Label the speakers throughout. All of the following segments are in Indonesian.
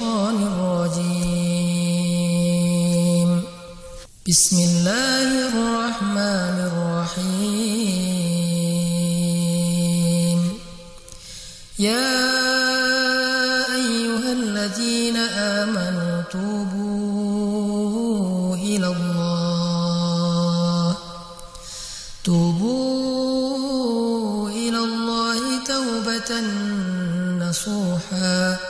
Speaker 1: الشيطان الرجيم. بسم الله الرحمن الرحيم. يا أيها الذين آمنوا توبوا إلى الله. توبوا إلى الله توبة نصوحا.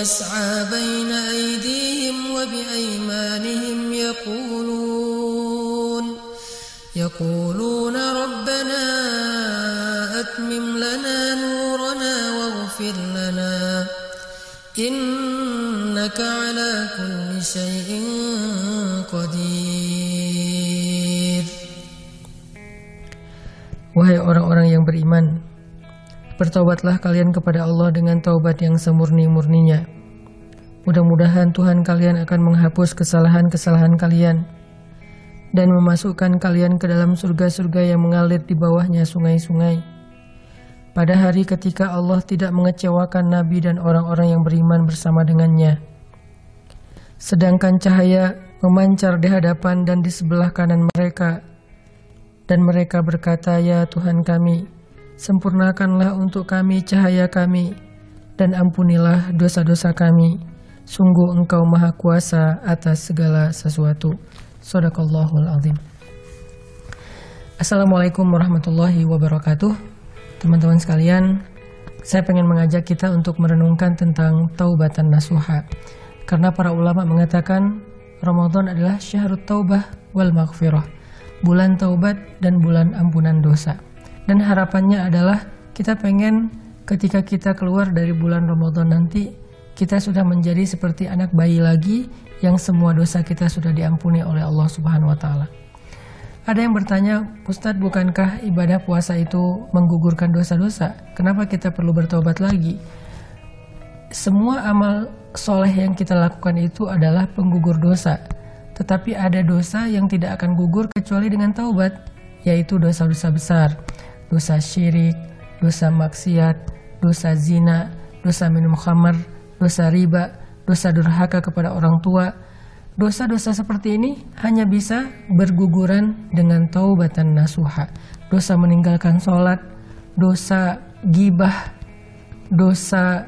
Speaker 1: يسعى بين أيديهم وبأيمانهم يقولون يقولون ربنا أتمم لنا نورنا واغفر لنا إنك على كل شيء قدير.
Speaker 2: Wahai orang-orang yang beriman, bertobatlah kalian kepada Allah dengan taubat yang semurni-murninya. Mudah-mudahan Tuhan kalian akan menghapus kesalahan-kesalahan kalian dan memasukkan kalian ke dalam surga-surga yang mengalir di bawahnya sungai-sungai. Pada hari ketika Allah tidak mengecewakan Nabi dan orang-orang yang beriman bersama dengannya. Sedangkan cahaya memancar di hadapan dan di sebelah kanan mereka. Dan mereka berkata, Ya Tuhan kami, sempurnakanlah untuk kami cahaya kami, dan ampunilah dosa-dosa kami. Sungguh engkau maha kuasa atas segala sesuatu. Sadaqallahul azim. Assalamualaikum warahmatullahi wabarakatuh. Teman-teman sekalian, saya pengen mengajak kita untuk merenungkan tentang taubatan nasuha. Karena para ulama mengatakan Ramadan adalah syahrut taubah wal maghfirah. Bulan taubat dan bulan ampunan dosa. Dan harapannya adalah kita pengen ketika kita keluar dari bulan Ramadan nanti kita sudah menjadi seperti anak bayi lagi yang semua dosa kita sudah diampuni oleh Allah Subhanahu wa taala. Ada yang bertanya, Ustadz bukankah ibadah puasa itu menggugurkan dosa-dosa? Kenapa kita perlu bertobat lagi? Semua amal soleh yang kita lakukan itu adalah penggugur dosa. Tetapi ada dosa yang tidak akan gugur kecuali dengan taubat, yaitu dosa-dosa besar. Dosa syirik, dosa maksiat, dosa zina, dosa minum khamar, dosa riba, dosa durhaka kepada orang tua. Dosa-dosa seperti ini hanya bisa berguguran dengan taubatan nasuha. Dosa meninggalkan sholat, dosa gibah, dosa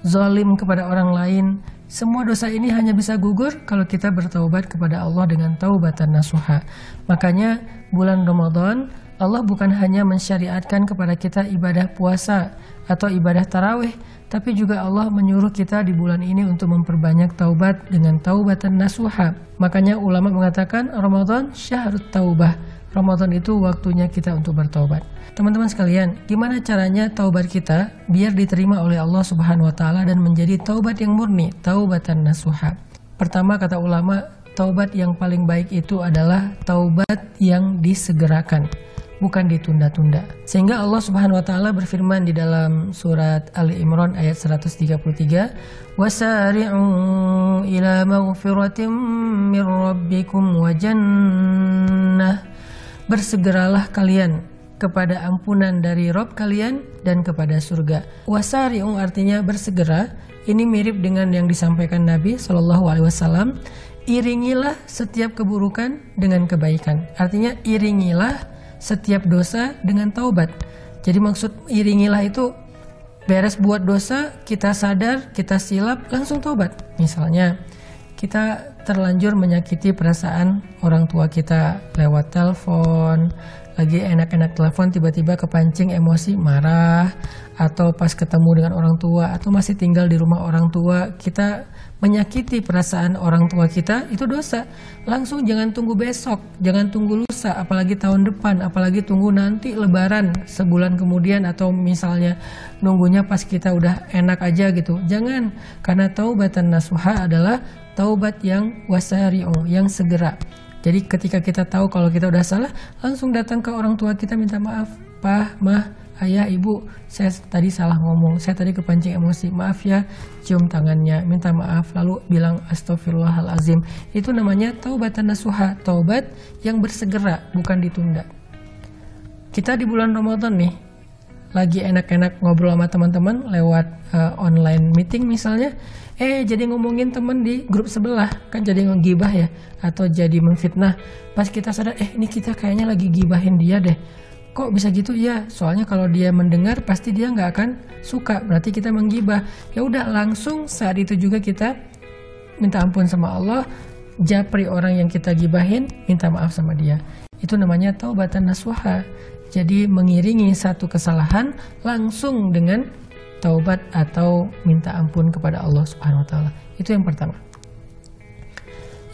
Speaker 2: zolim kepada orang lain. Semua dosa ini hanya bisa gugur kalau kita bertaubat kepada Allah dengan taubatan nasuha. Makanya bulan Ramadan Allah bukan hanya mensyariatkan kepada kita ibadah puasa atau ibadah tarawih, tapi juga Allah menyuruh kita di bulan ini untuk memperbanyak taubat dengan taubatan nasuha. Makanya ulama mengatakan Ramadan syahrut taubah. Ramadan itu waktunya kita untuk bertaubat. Teman-teman sekalian, gimana caranya taubat kita biar diterima oleh Allah Subhanahu wa taala dan menjadi taubat yang murni, taubatan nasuha. Pertama kata ulama, taubat yang paling baik itu adalah taubat yang disegerakan bukan ditunda-tunda. Sehingga Allah Subhanahu wa taala berfirman di dalam surat Ali Imran ayat 133, "Wasari'u ila maghfiratin min rabbikum wa jannah." Bersegeralah kalian kepada ampunan dari Rob kalian dan kepada surga. Wasari'u artinya bersegera. Ini mirip dengan yang disampaikan Nabi Shallallahu Alaihi Wasallam. Iringilah setiap keburukan dengan kebaikan. Artinya iringilah setiap dosa dengan taubat. Jadi maksud iringilah itu beres buat dosa, kita sadar, kita silap, langsung taubat. Misalnya kita terlanjur menyakiti perasaan orang tua kita lewat telepon, lagi enak-enak telepon tiba-tiba kepancing emosi marah atau pas ketemu dengan orang tua atau masih tinggal di rumah orang tua kita menyakiti perasaan orang tua kita itu dosa. Langsung jangan tunggu besok jangan tunggu lusa apalagi tahun depan apalagi tunggu nanti lebaran sebulan kemudian atau misalnya nunggunya pas kita udah enak aja gitu. Jangan karena taubatan nasuha adalah taubat yang wasari'u yang segera jadi ketika kita tahu kalau kita udah salah, langsung datang ke orang tua kita minta maaf, Pak, Mah, Ayah, Ibu, saya tadi salah ngomong, saya tadi kepancing emosi, maaf ya, cium tangannya, minta maaf, lalu bilang astagfirullahalazim. Itu namanya taubatan nasuha, taubat yang bersegera, bukan ditunda. Kita di bulan Ramadan nih, lagi enak-enak ngobrol sama teman-teman lewat uh, online meeting misalnya, eh jadi ngomongin temen di grup sebelah kan jadi ngegibah ya atau jadi memfitnah. Pas kita sadar eh ini kita kayaknya lagi gibahin dia deh. Kok bisa gitu? Ya soalnya kalau dia mendengar pasti dia nggak akan suka. Berarti kita menggibah. Ya udah langsung saat itu juga kita minta ampun sama Allah japri orang yang kita gibahin minta maaf sama dia. Itu namanya taubatan nasuha jadi mengiringi satu kesalahan langsung dengan taubat atau minta ampun kepada Allah Subhanahu wa taala. Itu yang pertama.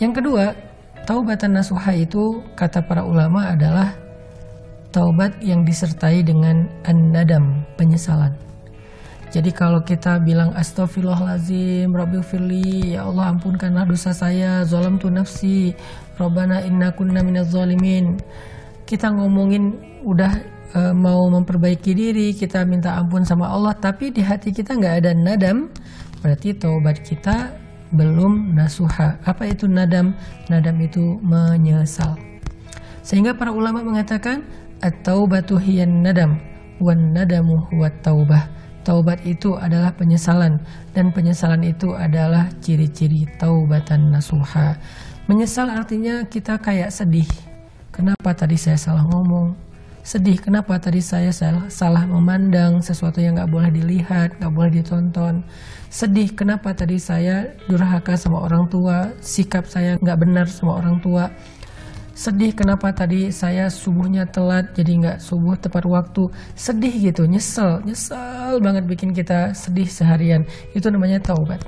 Speaker 2: Yang kedua, taubatan nasuha itu kata para ulama adalah taubat yang disertai dengan an-nadam, penyesalan. Jadi kalau kita bilang astagfirullahalazim, firli, ya Allah ampunkanlah dosa saya, zalam tu nafsi, robbana inna kunna minaz zalimin. Kita ngomongin udah e, mau memperbaiki diri, kita minta ampun sama Allah, tapi di hati kita nggak ada nadam, berarti taubat kita belum nasuha. Apa itu nadam? Nadam itu menyesal. Sehingga para ulama mengatakan at-taubatu hiyan nadam wan nadamu huwa taubah. Taubat itu adalah penyesalan dan penyesalan itu adalah ciri-ciri taubatan nasuha. Menyesal artinya kita kayak sedih. Kenapa tadi saya salah ngomong? sedih kenapa tadi saya salah, salah memandang sesuatu yang nggak boleh dilihat, nggak boleh ditonton. Sedih kenapa tadi saya durhaka sama orang tua, sikap saya nggak benar sama orang tua. Sedih kenapa tadi saya subuhnya telat jadi nggak subuh tepat waktu. Sedih gitu, nyesel, nyesel banget bikin kita sedih seharian. Itu namanya taubat.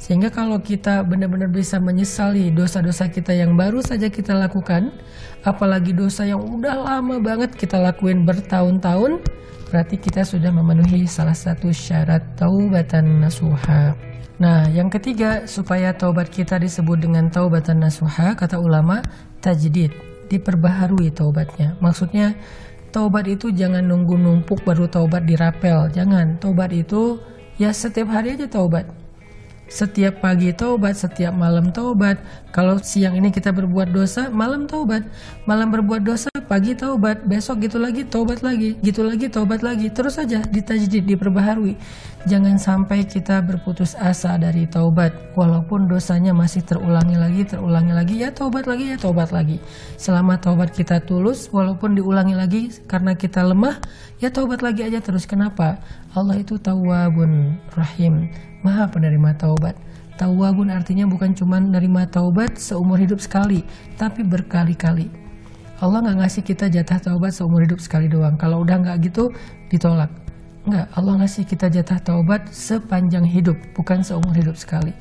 Speaker 2: Sehingga kalau kita benar-benar bisa menyesali dosa-dosa kita yang baru saja kita lakukan, apalagi dosa yang udah lama banget kita lakuin bertahun-tahun, berarti kita sudah memenuhi salah satu syarat taubatan nasuha. Nah, yang ketiga, supaya taubat kita disebut dengan taubatan nasuha, kata ulama, tajdid, diperbaharui taubatnya. Maksudnya, taubat itu jangan nunggu numpuk baru taubat dirapel. Jangan, taubat itu ya setiap hari aja taubat setiap pagi taubat, setiap malam taubat. Kalau siang ini kita berbuat dosa, malam taubat. Malam berbuat dosa, pagi taubat. Besok gitu lagi, taubat lagi. Gitu lagi, taubat lagi. Terus saja ditajdid, diperbaharui. Jangan sampai kita berputus asa dari taubat. Walaupun dosanya masih terulangi lagi, terulangi lagi. Ya taubat lagi, ya taubat lagi. Selama taubat kita tulus, walaupun diulangi lagi karena kita lemah, ya taubat lagi aja terus. Kenapa? Allah itu tawabun rahim maha penerima taubat. Tawabun artinya bukan cuma menerima taubat seumur hidup sekali, tapi berkali-kali. Allah nggak ngasih kita jatah taubat seumur hidup sekali doang. Kalau udah nggak gitu, ditolak. Nggak, Allah ngasih kita jatah taubat sepanjang hidup, bukan seumur hidup sekali.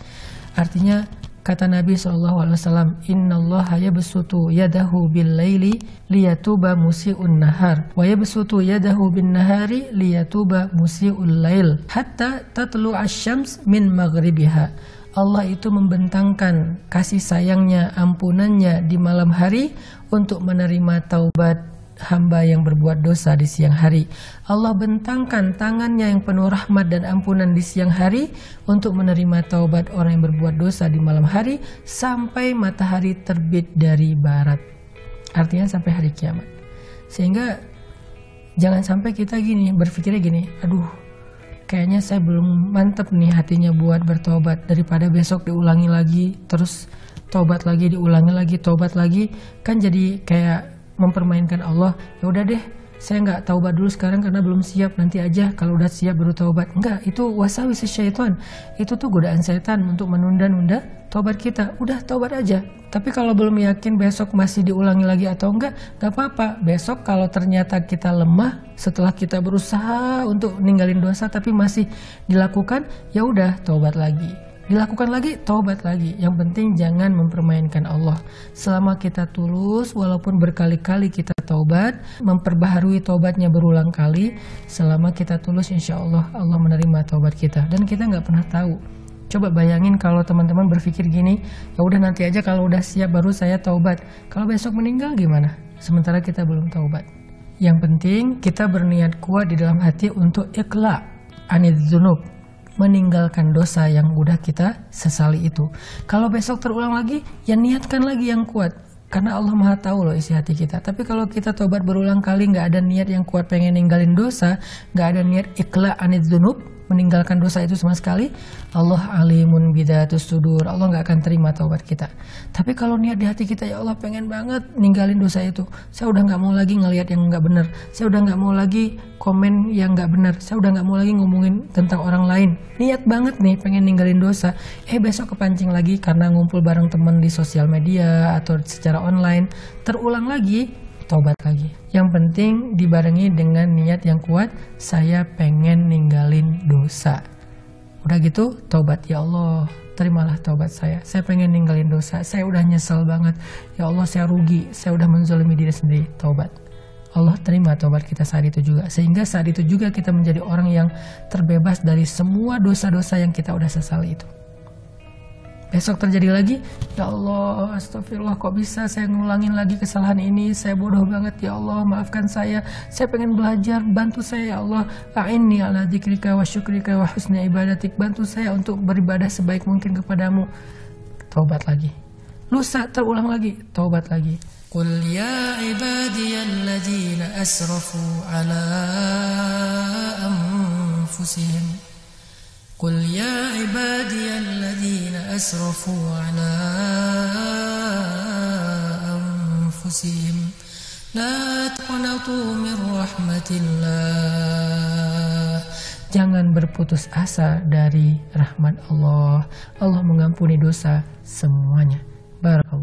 Speaker 2: Artinya Kata Nabi SAW, Inna Allah yabsutu yadahu bil laili liyatuba musi'un nahar. Wa yabsutu yadahu bin nahari liyatuba musi'ul lail. Hatta tatlu asyams min maghribiha. Allah itu membentangkan kasih sayangnya, ampunannya di malam hari untuk menerima taubat hamba yang berbuat dosa di siang hari. Allah bentangkan tangannya yang penuh rahmat dan ampunan di siang hari untuk menerima taubat orang yang berbuat dosa di malam hari sampai matahari terbit dari barat. Artinya sampai hari kiamat. Sehingga jangan sampai kita gini berpikirnya gini, aduh kayaknya saya belum mantep nih hatinya buat bertobat daripada besok diulangi lagi terus tobat lagi diulangi lagi tobat lagi kan jadi kayak mempermainkan Allah ya udah deh saya nggak taubat dulu sekarang karena belum siap nanti aja kalau udah siap baru taubat. Enggak itu wasawis syaitan. Itu tuh godaan setan untuk menunda-nunda taubat kita. Udah taubat aja. Tapi kalau belum yakin besok masih diulangi lagi atau enggak nggak apa-apa. Besok kalau ternyata kita lemah setelah kita berusaha untuk ninggalin dosa tapi masih dilakukan ya udah taubat lagi dilakukan lagi, taubat lagi. Yang penting jangan mempermainkan Allah. Selama kita tulus, walaupun berkali-kali kita taubat, memperbaharui taubatnya berulang kali, selama kita tulus, insya Allah Allah menerima taubat kita. Dan kita nggak pernah tahu. Coba bayangin kalau teman-teman berpikir gini, ya udah nanti aja kalau udah siap baru saya taubat. Kalau besok meninggal gimana? Sementara kita belum taubat. Yang penting kita berniat kuat di dalam hati untuk ikhla anid zunub meninggalkan dosa yang udah kita sesali itu. Kalau besok terulang lagi, ya niatkan lagi yang kuat. Karena Allah Maha tahu loh isi hati kita. Tapi kalau kita tobat berulang kali nggak ada niat yang kuat pengen ninggalin dosa, nggak ada niat ikhla anid dunub, meninggalkan dosa itu sama sekali, Allah alimun bidatus sudur. Allah nggak akan terima taubat kita. Tapi kalau niat di hati kita, ya Allah pengen banget ninggalin dosa itu. Saya udah nggak mau lagi ngelihat yang nggak benar. Saya udah nggak mau lagi komen yang nggak benar. Saya udah nggak mau lagi ngomongin tentang orang lain. Niat banget nih pengen ninggalin dosa. Eh besok kepancing lagi karena ngumpul bareng temen di sosial media atau secara online. Terulang lagi, tobat lagi. Yang penting dibarengi dengan niat yang kuat, saya pengen ninggalin dosa. Udah gitu, tobat ya Allah, terimalah tobat saya. Saya pengen ninggalin dosa, saya udah nyesel banget. Ya Allah, saya rugi, saya udah menzolimi diri sendiri, tobat. Allah terima tobat kita saat itu juga. Sehingga saat itu juga kita menjadi orang yang terbebas dari semua dosa-dosa yang kita udah sesali itu besok terjadi lagi ya Allah astagfirullah kok bisa saya ngulangin lagi kesalahan ini saya bodoh banget ya Allah maafkan saya saya pengen belajar bantu saya ya Allah a'inni ala dzikrika wa syukrika wa husni ibadatik bantu saya untuk beribadah sebaik mungkin kepadamu taubat lagi lusa terulang lagi taubat lagi
Speaker 1: قل يا عبادي الذين أسرفوا على أنفسهم قل يا عبادي الذين أسرفوا على أنفسهم لا تقنطوا من رحمة الله
Speaker 2: Jangan berputus asa dari rahmat Allah. Allah mengampuni dosa semuanya. Barakallahu fiikum.